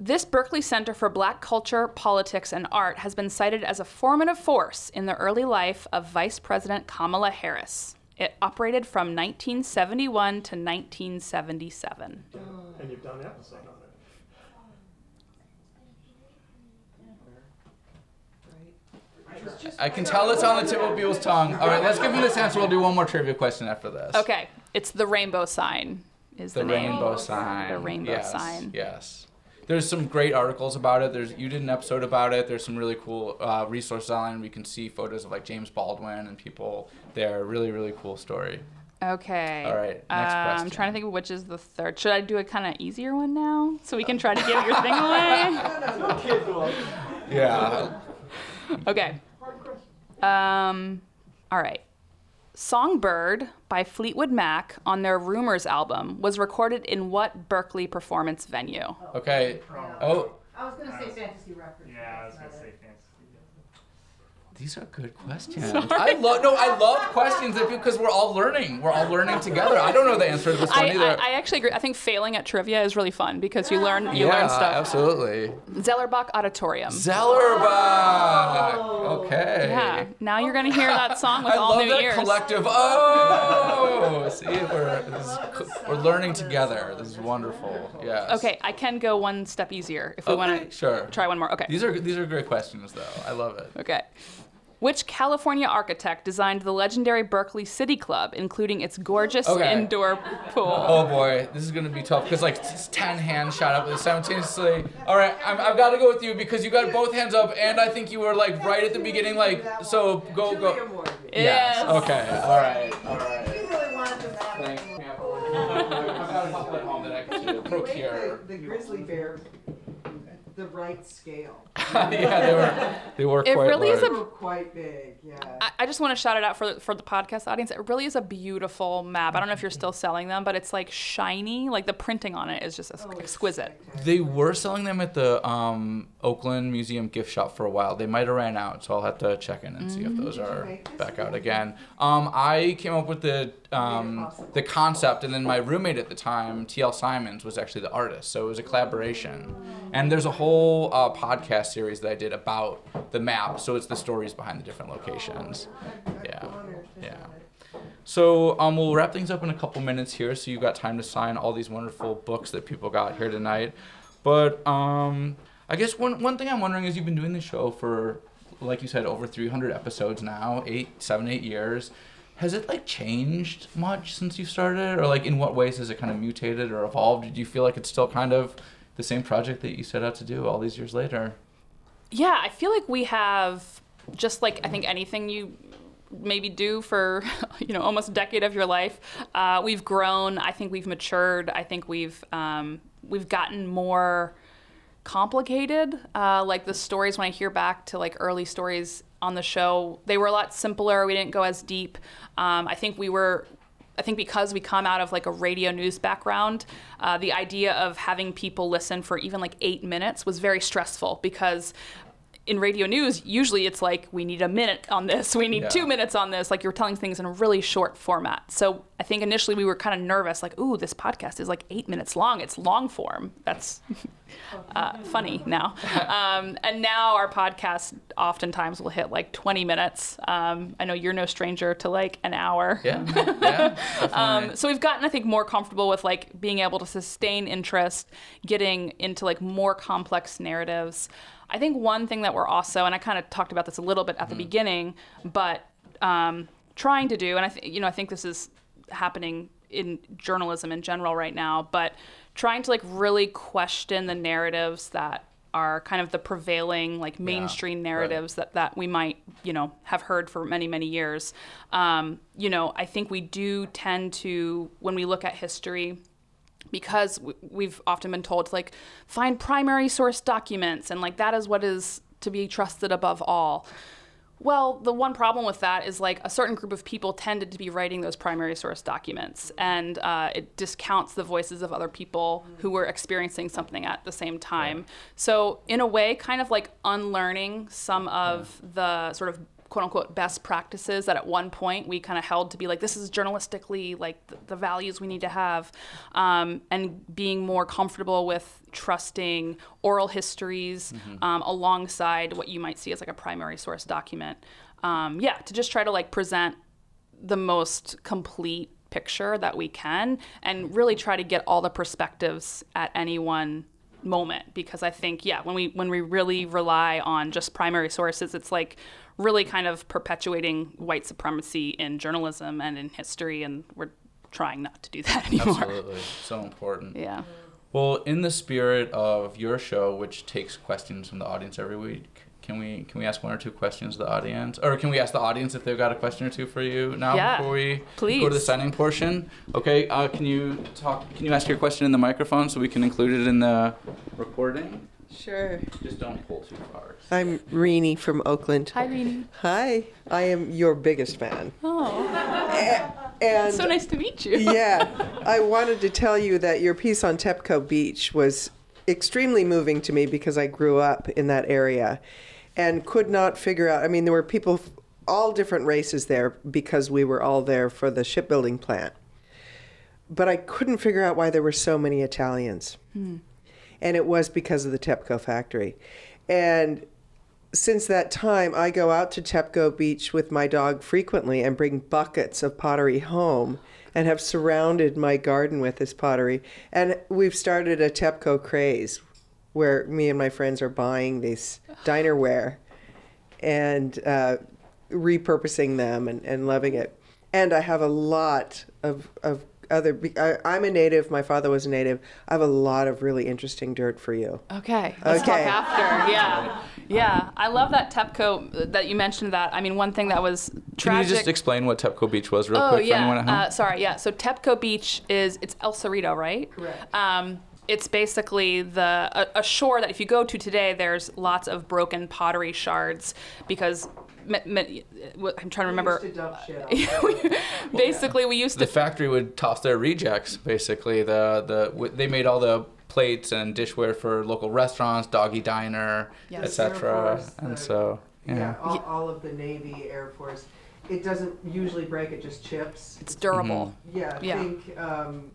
This Berkeley Center for Black Culture, Politics, and Art has been cited as a formative force in the early life of Vice President Kamala Harris. It operated from 1971 to 1977. And you've done an episode on it. I can tell it's on the tip of people's tongue. All right, let's give him this answer. We'll do one more trivia question after this. Okay, it's the rainbow sign. Is the, The name. rainbow sign. The rainbow yes, sign. Yes. There's some great articles about it. There's you did an episode about it. There's some really cool uh, resources online. We can see photos of like James Baldwin and people there. Really, really cool story. Okay. All right, next Uh, I'm trying to think of which is the third. Should I do a kind of easier one now, so we can try to give your thing away? Yeah. Okay. Um, all right. Songbird by Fleetwood Mac on their Rumours album was recorded in what Berkeley performance venue? Okay. Oh, I was gonna say fantasy reference. Yeah, I was gonna say fantasy. These are good questions. I love no, I love questions because we're all learning. We're all learning together. I don't know the answer to this one I, either. I, I actually agree. I think failing at trivia is really fun because you learn you yeah, learn stuff. absolutely. Zellerbach Auditorium. Zellerbach. Oh. Okay. yeah. Now you're gonna hear that song with I all love new that ears. collective. Oh, see, we're is, we're learning together. This is wonderful. Yes. Okay, I can go one step easier if we Okay, want to sure. try one more. Okay. These are these are great questions, though. I love it. Okay. Which California architect designed the legendary Berkeley City Club, including its gorgeous Okay. indoor pool? Oh boy, this is gonna be tough because like s- ten hands shot up simultaneously. All right, I'm, I've got to go with you because you got both hands up, and I think you were like right at the beginning. Like, so go go. Yes. Okay. All right. All right. You really wanted to have Thank you. I've got a at home that I can procure. The grizzly bear, the right scale. yeah, they were they were It quite really is a- large. They were quite big, yeah. I, I just want to shout it out for the, for the podcast audience. It really is a beautiful map. I don't know if you're still selling them, but it's like shiny. Like the printing on it is just Oh, exquisite. spectacular. They were selling them at the um, Oakland Museum gift shop for a while. They might have ran out, so I'll have to check in and see if those are back out again. Um, I came up with the um, the concept, and then my roommate at the time, T.L. Simons, was actually the artist. So it was a collaboration. And there's a whole uh, podcast series that I did about the map. So it's the stories behind the different locations. Yeah, yeah. So um, we'll wrap things up in a couple minutes here, so you've got time to sign all these wonderful books that people got here tonight. But um, I guess one one thing I'm wondering is you've been doing the show for, like you said, over 300 episodes now, eight, seven, eight years. Has it like changed much since you started, or like in what ways has it kind of mutated or evolved? Do you feel like it's still kind of the same project that you set out to do all these years later? Yeah, I feel like we have just like I think anything you maybe do for you know almost a decade of your life. Uh, we've grown. I think we've matured. I think we've um, we've gotten more complicated. Uh, like the stories when I hear back to like early stories on the show, they were a lot simpler. We didn't go as deep. Um, I think we were I think because we come out of like a radio news background, uh, the idea of having people listen for even like eight minutes was very stressful because in radio news, usually it's like we need a minute on this, we need Yeah. two minutes on this. Like you're telling things in a really short format. So I think initially we were kind of nervous, like, ooh, this podcast is like eight minutes long. It's long form. That's uh, funny now. Um, and now our podcast oftentimes will hit like 20 minutes. Um, I know you're no stranger to like an hour. Yeah, yeah. Um, so we've gotten, I think, more comfortable with like being able to sustain interest, getting into like more complex narratives. I think one thing that we're also, and I kind of talked about this a little bit at the beginning, but um, trying to do, and I think you know, I think this is happening in journalism in general right now, but trying to like really question the narratives that are kind of the prevailing like mainstream right. narratives that, that we might you know have heard for many many years um, you know i think we do tend to when we look at history because we've often been told to like find primary source documents and like that is what is to be trusted above all. Well, the one problem with that is like a certain group of people tended to be writing those primary source documents, and uh, it discounts the voices of other people who were experiencing something at the same time. So, in a way, kind of like unlearning some of the sort of quote unquote best practices that at one point we kind of held to be like this is journalistically like the, the values we need to have um, and being more comfortable with trusting oral histories um, alongside what you might see as like a primary source document. Um, yeah to just try to like present the most complete picture that we can and really try to get all the perspectives at any one moment because I think yeah when we when we really rely on just primary sources it's like really kind of perpetuating white supremacy in journalism and in history and we're trying not to do that anymore. Absolutely. So important. Yeah. Well, in the spirit of your show, which takes questions from the audience every week, can we can we ask one or two questions to the audience, or can we ask the audience if they've got a question or two for you now Yeah, before we go to the signing portion? Okay. Uh, can you talk? Can you ask your question in the microphone so we can include it in the recording? Sure. Just don't pull too far. I'm Reenie from Oakland. Hi, Rini. Hi. I am your biggest fan. Oh, And so nice to meet you. yeah, I wanted to tell you that your piece on Tepco Beach was extremely moving to me because I grew up in that area and could not figure out. I mean, there were people, all different races there because we were all there for the shipbuilding plant. But I couldn't figure out why there were so many Italians. Hmm. And it was because of the Tepco factory. And since that time, I go out to Tepco Beach with my dog frequently and bring buckets of pottery home and have surrounded my garden with this pottery. And we've started a Tepco craze where me and my friends are buying these dinerware and uh, repurposing them and, and loving it. And I have a lot of, of other, I, I'm a native, my father was a native. I have a lot of really interesting dirt for you. Okay, let's Okay. talk after. Yeah, yeah. I love that Tepco that you mentioned. That I mean, one thing that was Can you just explain what Tepco Beach was real oh quick for yeah. anyone at home? Uh, sorry, yeah. So Tepco Beach is it's El Cerrito, right? Correct. Um, it's basically the a, a shore that if you go to today, there's lots of broken pottery shards because. me- me- I'm trying to remember. used to dump shit basically, we used to the factory would toss their rejects. Basically, the the w- they made all the plates and dishware for local restaurants, Doggy Diner, Yes. etc. And the- so, yeah. Yeah, all, all of the Navy, Air Force. It doesn't usually break, it just chips. it's durable. Yeah, I Yeah. think, um,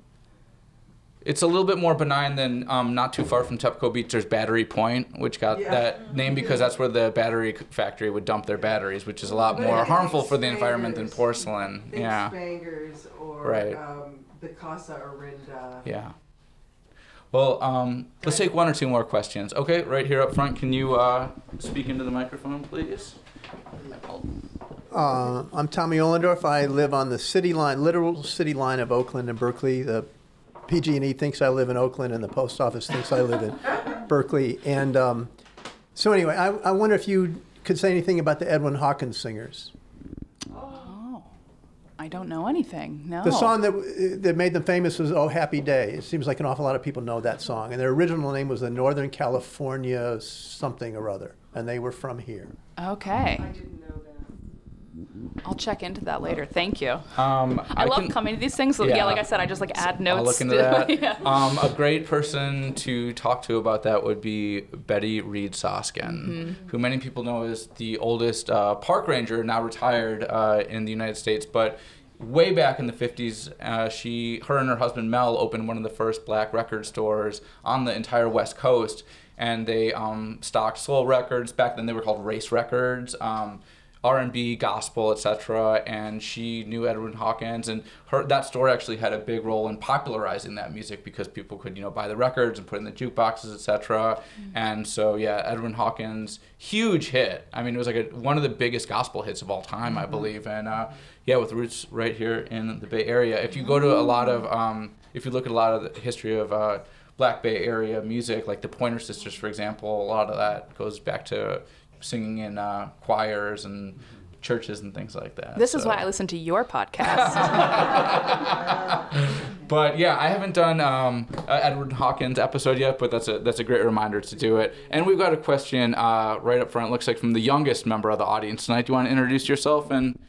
It's a little bit more benign than um, not too far from Tepco Beach. There's Battery Point, which got Yeah. that name because that's where the battery factory would dump their batteries, which is a lot But more I think harmful for the environment than porcelain. think Yeah, Spenger's or Right. um, the Casa Orinda. yeah. Well, um, let's take one or two more questions. Okay, right here up front. Can you uh, speak into the microphone, please? Uh, I'm Tommy Ollendorf. I live on the city line, literal city line of Oakland and Berkeley. The PG&E thinks I live in Oakland, and the post office thinks I live in Berkeley. And um, so, anyway, I, I wonder if you could say anything about the Edwin Hawkins singers. Oh, I don't know anything. No. The song that that made them famous was "Oh Happy Day." It seems like an awful lot of people know that song, and their original name was the Northern California something or other, and they were from here. Okay. I didn't know that. I'll check into that later. Thank you. Um, I, love can- coming to these things. So yeah. Yeah. like I said, I just like add notes. I'll look into to- that. yeah. um, a great person to talk to about that would be Betty Reid Soskin, Mm-hmm. who many people know is the oldest uh, park ranger, now retired uh, in the United States. But way back in the 50s, uh, she, her and her husband Mel opened one of the first black record stores on the entire West Coast. And they um, stocked soul records. Back then, they were called race records. R&B, gospel, etc. And she knew Edwin Hawkins, and her that store actually had a big role in popularizing that music because people could, you know, buy the records and put in the jukeboxes, etc. And so, yeah, Edwin Hawkins, huge hit. I mean, it was like a, one of the biggest gospel hits of all time, I believe. And uh, yeah, with roots right here in the Bay Area. If you go to a lot of, um, if you look at a lot of the history of uh, Black Bay Area music, like the Pointer Sisters, for example, a lot of that goes back to singing in uh, choirs and churches and things like that. This is why I listen to your podcast. But yeah, I haven't done um, a Edward Hawkins episode yet, but that's a that's a great reminder to do it. And we've got a question uh, right up front. Looks like from the youngest member of the audience tonight. Do you want to introduce yourself and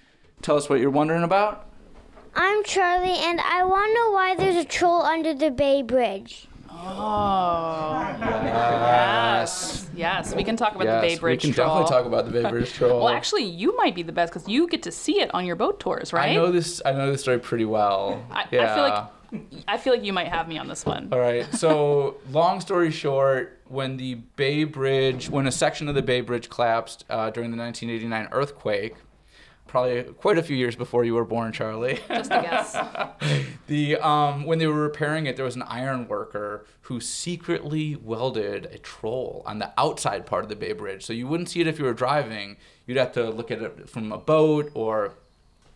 tell us what you're wondering about? I'm Charlie, and I want to know why there's a troll under the Bay Bridge. Oh. Yes. Yes. We can talk about the Bay Bridge we can Troll. definitely talk about the Bay Bridge Troll. Well, actually, you might be the best because you get to see it on your boat tours, right? I know this. I know this story pretty well. I, I feel like I feel like you might have me on this one. All right. So, long story short, when the Bay Bridge, when a section of the Bay Bridge collapsed uh, during the 1989 earthquake, probably quite a few years before you were born, Charlie. Just a guess. the um, when they were repairing it, there was an iron worker who secretly welded a troll on the outside part of the Bay Bridge, so you wouldn't see it if you were driving. You'd have to look at it from a boat or,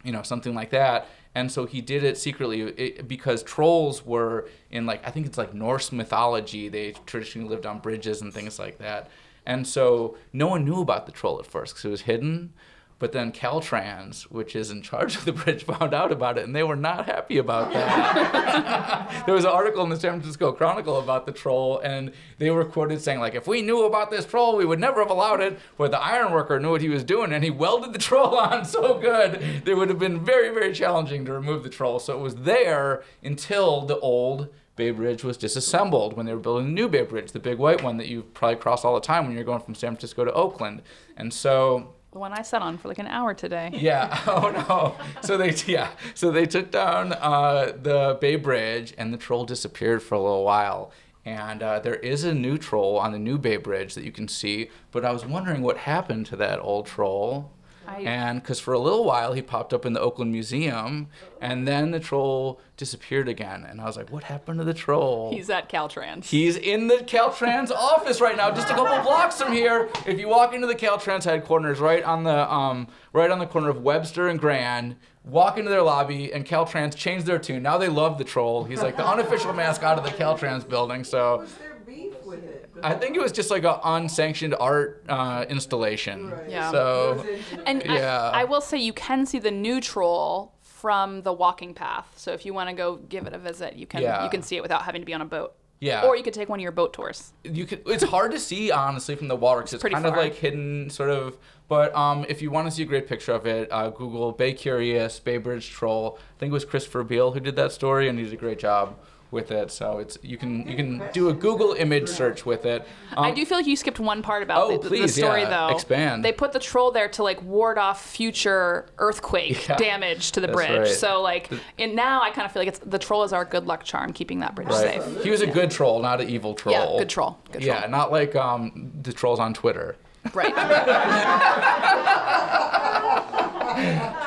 you know, something like that. And so he did it secretly it, because trolls were in like I think it's like Norse mythology. They traditionally lived on bridges and things like that. And so no one knew about the troll at first because it was hidden. But then Caltrans, which is in charge of the bridge, found out about it, and they were not happy about that. there was an article in the San Francisco Chronicle about the troll, and they were quoted saying, like, if we knew about this troll, we would never have allowed it. But the ironworker knew what he was doing, and he welded the troll on so good, it would have been very, very challenging to remove the troll. So it was there until the old Bay Bridge was disassembled when they were building the new Bay Bridge, the big white one that you probably cross all the time when you're going from San Francisco to Oakland. And so The one I sat on for like an hour today. yeah. Oh no. So they yeah. So they took down uh, the Bay Bridge, and the troll disappeared for a little while. And uh, there is a new troll on the new Bay Bridge that you can see. But I was wondering what happened to that old troll. I- And because for a little while he popped up in the Oakland Museum, and then the troll disappeared again. And I was like, what happened to the troll? He's at Caltrans. He's in the Caltrans office right now, just a couple blocks from here. If you walk into the Caltrans headquarters, right on the um, right on the corner of Webster and Grand, walk into their lobby, and Caltrans changed their tune. Now they love the troll. He's like the unofficial mascot of the Caltrans building. So Was there beef with it? I think it was just like an unsanctioned art uh, installation. Yeah. So And Yeah. I, I will say you can see the new troll from the walking path. So if you want to go give it a visit, you can Yeah. you can see it without having to be on a boat. Yeah. Or you could take one of your boat tours. you could it's hard to see honestly from the water because it's, pretty kind of like hidden sort of but um, if you want to see a great picture of it uh, google bay curious bay bridge troll i think it was christopher beale who did that story and he did a great job with it so it's you can you can do a google image search with it I Um, do feel like you skipped one part about Oh, the, the please, story yeah, though. expand. They put the troll there to like ward off future earthquake Yeah, damage to the that's bridge. right. So like and now I kind of feel like it's the troll is our good luck charm keeping that bridge right. safe. he was a good troll not an evil troll Yeah, good troll. Good troll. yeah not like um, the trolls on twitter Right.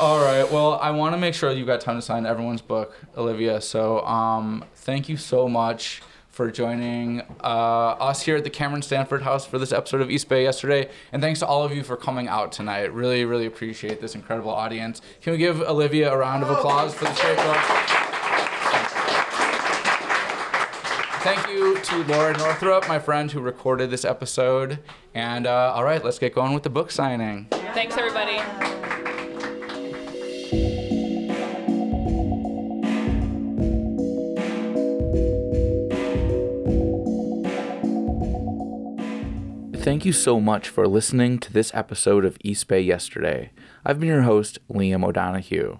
All right. Well, I want to make sure you got time to sign everyone's book, Olivia. So, um, thank you so much for joining uh, us here at the Camron Stanford House for this episode of East Bay yesterday, and thanks to all of you for coming out tonight. Really, really appreciate this incredible audience. Can we give Olivia a round of applause for this great book? Thank you to Laura Northrup, my friend who recorded this episode. And uh, all right, let's get going with the book signing. Thanks everybody. Thank you so much for listening to this episode of East Bay Yesterday. I've been your host, Liam O'Donoghue.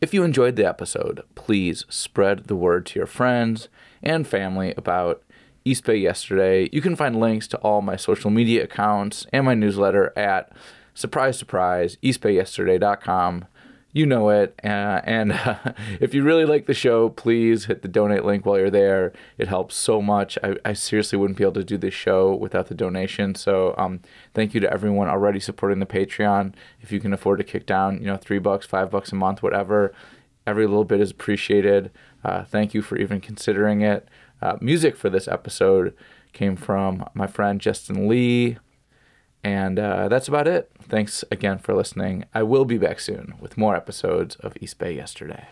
If you enjoyed the episode, please spread the word to your friends and family about East Bay Yesterday. You can find links to all my social media accounts and my newsletter at surprise surprise eastbayyesterday.com. You know it. Uh, and uh, if you really like the show, please hit the donate link while you're there. It helps so much. I, I seriously wouldn't be able to do this show without the donation. So um, thank you to everyone already supporting the Patreon. If you can afford to kick down, you know, three bucks, five bucks a month, whatever, every little bit is appreciated. Uh, thank you for even considering it. Uh, music for this episode came from my friend Justin Lee. And uh, that's about it. Thanks again for listening. I will be back soon with more episodes of East Bay Yesterday.